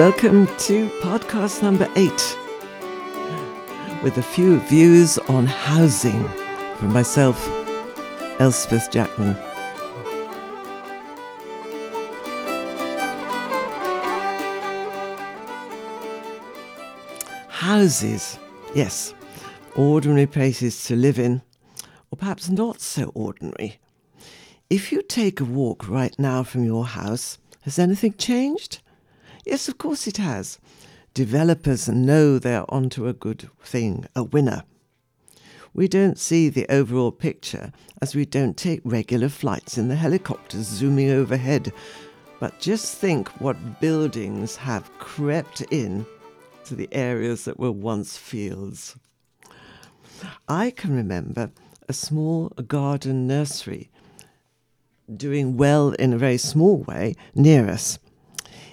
welcome to podcast number eight with a few views on housing from myself, Elspeth Jackman. Houses, yes, ordinary places to live in, or perhaps not so ordinary. If you take a walk right now from your house, has anything changed? Yes, of course it has. Developers know they're onto a good thing, a winner. We don't see the overall picture as we don't take regular flights in the helicopters zooming overhead. But just think what buildings have crept in to the areas that were once fields. I can remember a small garden nursery doing well in a very small way near us.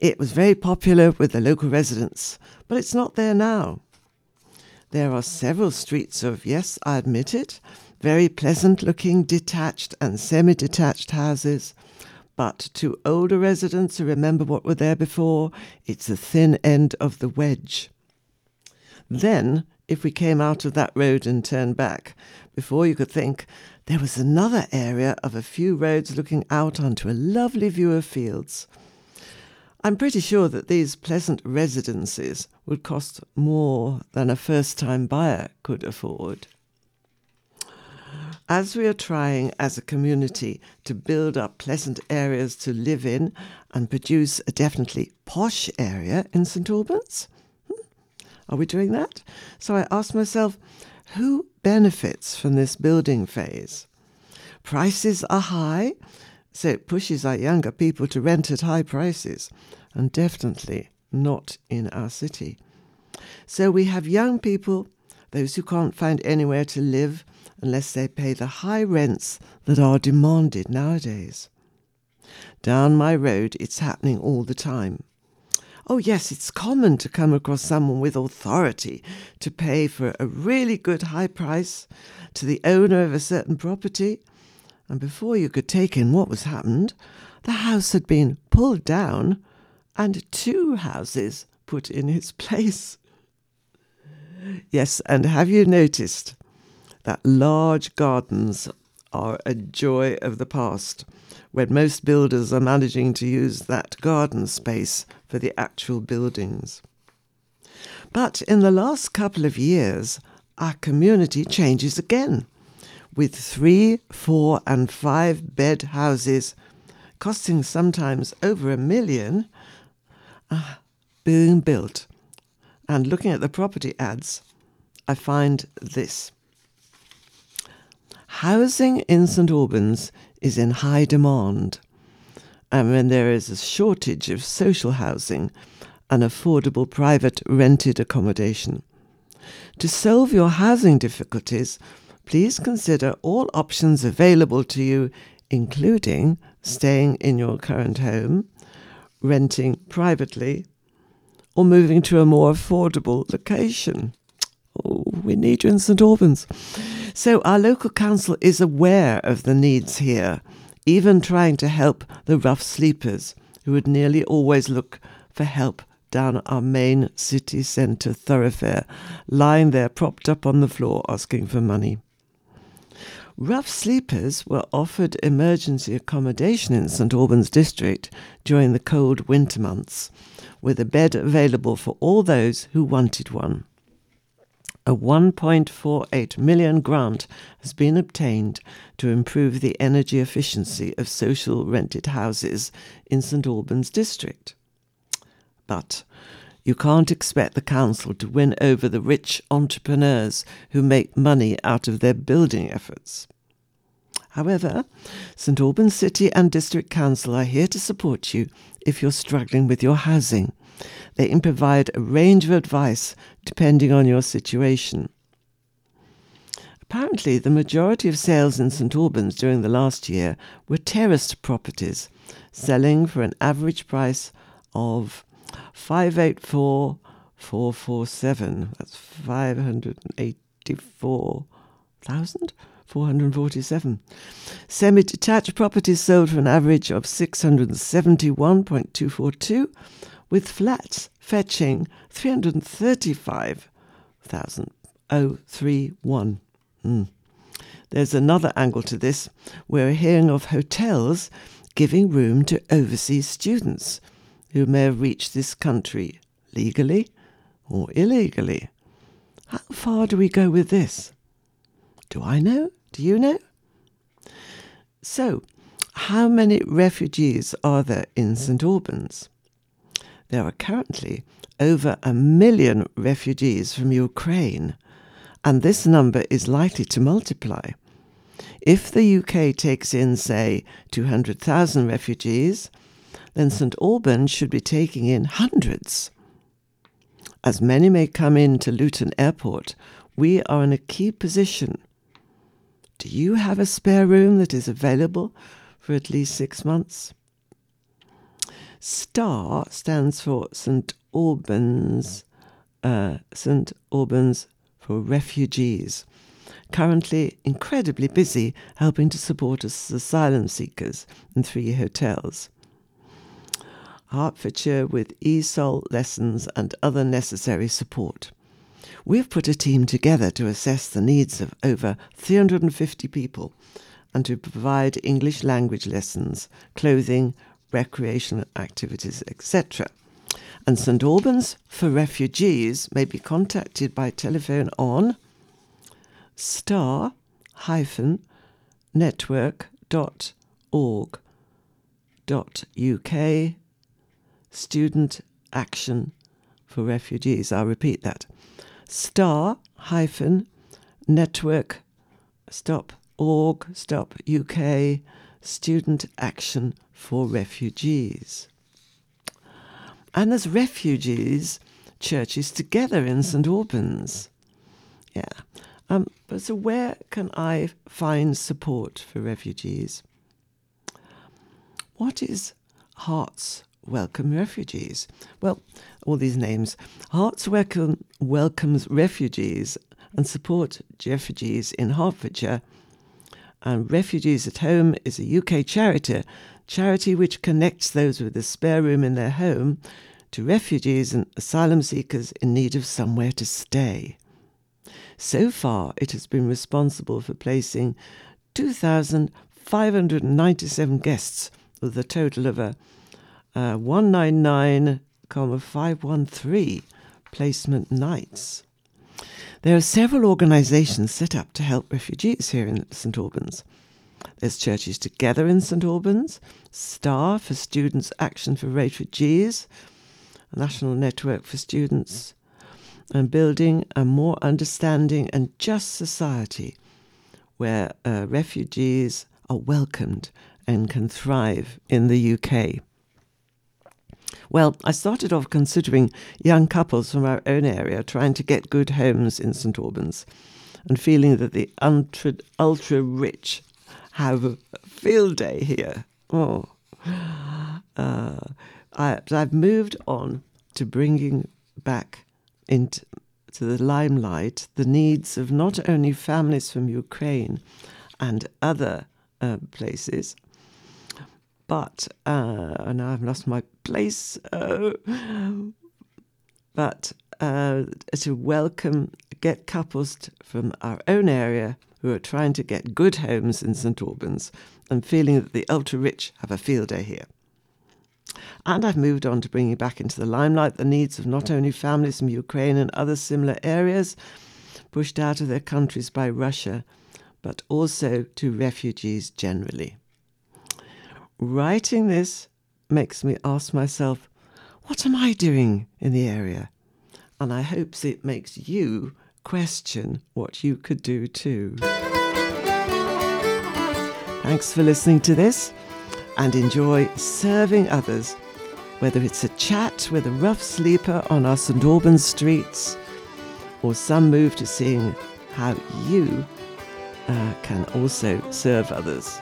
It was very popular with the local residents, but it's not there now. There are several streets of, yes, I admit it, very pleasant looking detached and semi detached houses. But to older residents who remember what were there before, it's the thin end of the wedge. Then, if we came out of that road and turned back, before you could think, there was another area of a few roads looking out onto a lovely view of fields. I'm pretty sure that these pleasant residences would cost more than a first time buyer could afford. As we are trying as a community to build up pleasant areas to live in and produce a definitely posh area in St Albans, hmm, are we doing that? So I asked myself, who benefits from this building phase? Prices are high, so it pushes our younger people to rent at high prices, and definitely not in our city. So we have young people, those who can't find anywhere to live unless they pay the high rents that are demanded nowadays. Down my road, it's happening all the time. Oh, yes, it's common to come across someone with authority to pay for a really good high price to the owner of a certain property. And before you could take in what was happened, the house had been pulled down and two houses put in its place. Yes, and have you noticed that large gardens are a joy of the past? when most builders are managing to use that garden space for the actual buildings. But in the last couple of years, our community changes again, with three, four, and five bed houses costing sometimes over a million uh, being built. And looking at the property ads, I find this. Housing in St Albans is in high demand. And when there is a shortage of social housing and affordable private rented accommodation. To solve your housing difficulties, please consider all options available to you, including staying in your current home, renting privately, or moving to a more affordable location. Oh, we need you in St Albans. So our local council is aware of the needs here, even trying to help the rough sleepers who would nearly always look for help down our main city centre thoroughfare, lying there propped up on the floor asking for money. Rough sleepers were offered emergency accommodation in St Albans district during the cold winter months, with a bed available for all those who wanted one a 1.48 million grant has been obtained to improve the energy efficiency of social rented houses in St Albans district. But you can't expect the council to win over the rich entrepreneurs who make money out of their building efforts. However, St Albans City and District Council are here to support you if you're struggling with your housing they can provide a range of advice depending on your situation. Apparently, the majority of sales in St Albans during the last year were terraced properties, selling for an average price of 584,447. That's 584,447. Semi detached properties sold for an average of 671.242 with flats fetching 335,031. Mm. There's another angle to this. We're hearing of hotels giving room to overseas students who may have reached this country legally or illegally. How far do we go with this? Do I know? Do you know? So, how many refugees are there in St Albans? There are currently over a million refugees from Ukraine, and this number is likely to multiply. If the UK takes in, say, 200,000 refugees, then St Albans should be taking in hundreds. As many may come in to Luton Airport, we are in a key position. Do you have a spare room that is available for at least six months? STAR stands for St Albans, uh, St Albans for refugees. Currently incredibly busy helping to support asylum seekers in three hotels. Hertfordshire with ESOL lessons and other necessary support. We've put a team together to assess the needs of over 350 people and to provide English language lessons, clothing, recreational activities, etc. And St Albans for refugees may be contacted by telephone on star hyphen network.org.uk Student Action for Refugees. I'll repeat that. Star hyphen network stop org stop UK Student Action for Refugees. And there's refugees churches together in St Albans. Yeah. Um, but so where can I find support for refugees? What is Herts welcome refugees. Well, all these names. Herts Welcome welcomes refugees and support refugees in Hertfordshire. And Refugees at Home is a UK charity, charity which connects those with a spare room in their home to refugees and asylum seekers in need of somewhere to stay. So far, it has been responsible for placing 2,597 guests with a total of a uh, 199,513 placement nights. There are several organisations set up to help refugees here in St Albans. There's Churches Together in St Albans, STAR for Students Action for Refugees, national network for students, and building a more understanding and just society where uh, refugees are welcomed and can thrive in the UK. Well, I started off considering young couples from our own area trying to get good homes in St Albans and feeling that the ultra, ultra rich have a field day here. Oh, uh, I, I've moved on to bringing back into the limelight the needs of not only families from Ukraine and other uh, places, but uh, now I've lost my place. Uh, but uh, to welcome, get couples t- from our own area who are trying to get good homes in St Albans and feeling that the ultra rich have a field day here. And I've moved on to bringing back into the limelight the needs of not only families from Ukraine and other similar areas pushed out of their countries by Russia, but also to refugees generally. Writing this makes me ask myself, what am I doing in the area? And I hope it makes you question what you could do too. Thanks for listening to this and enjoy serving others, whether it's a chat with a rough sleeper on our St Albans streets or some move to seeing how you uh, can also serve others.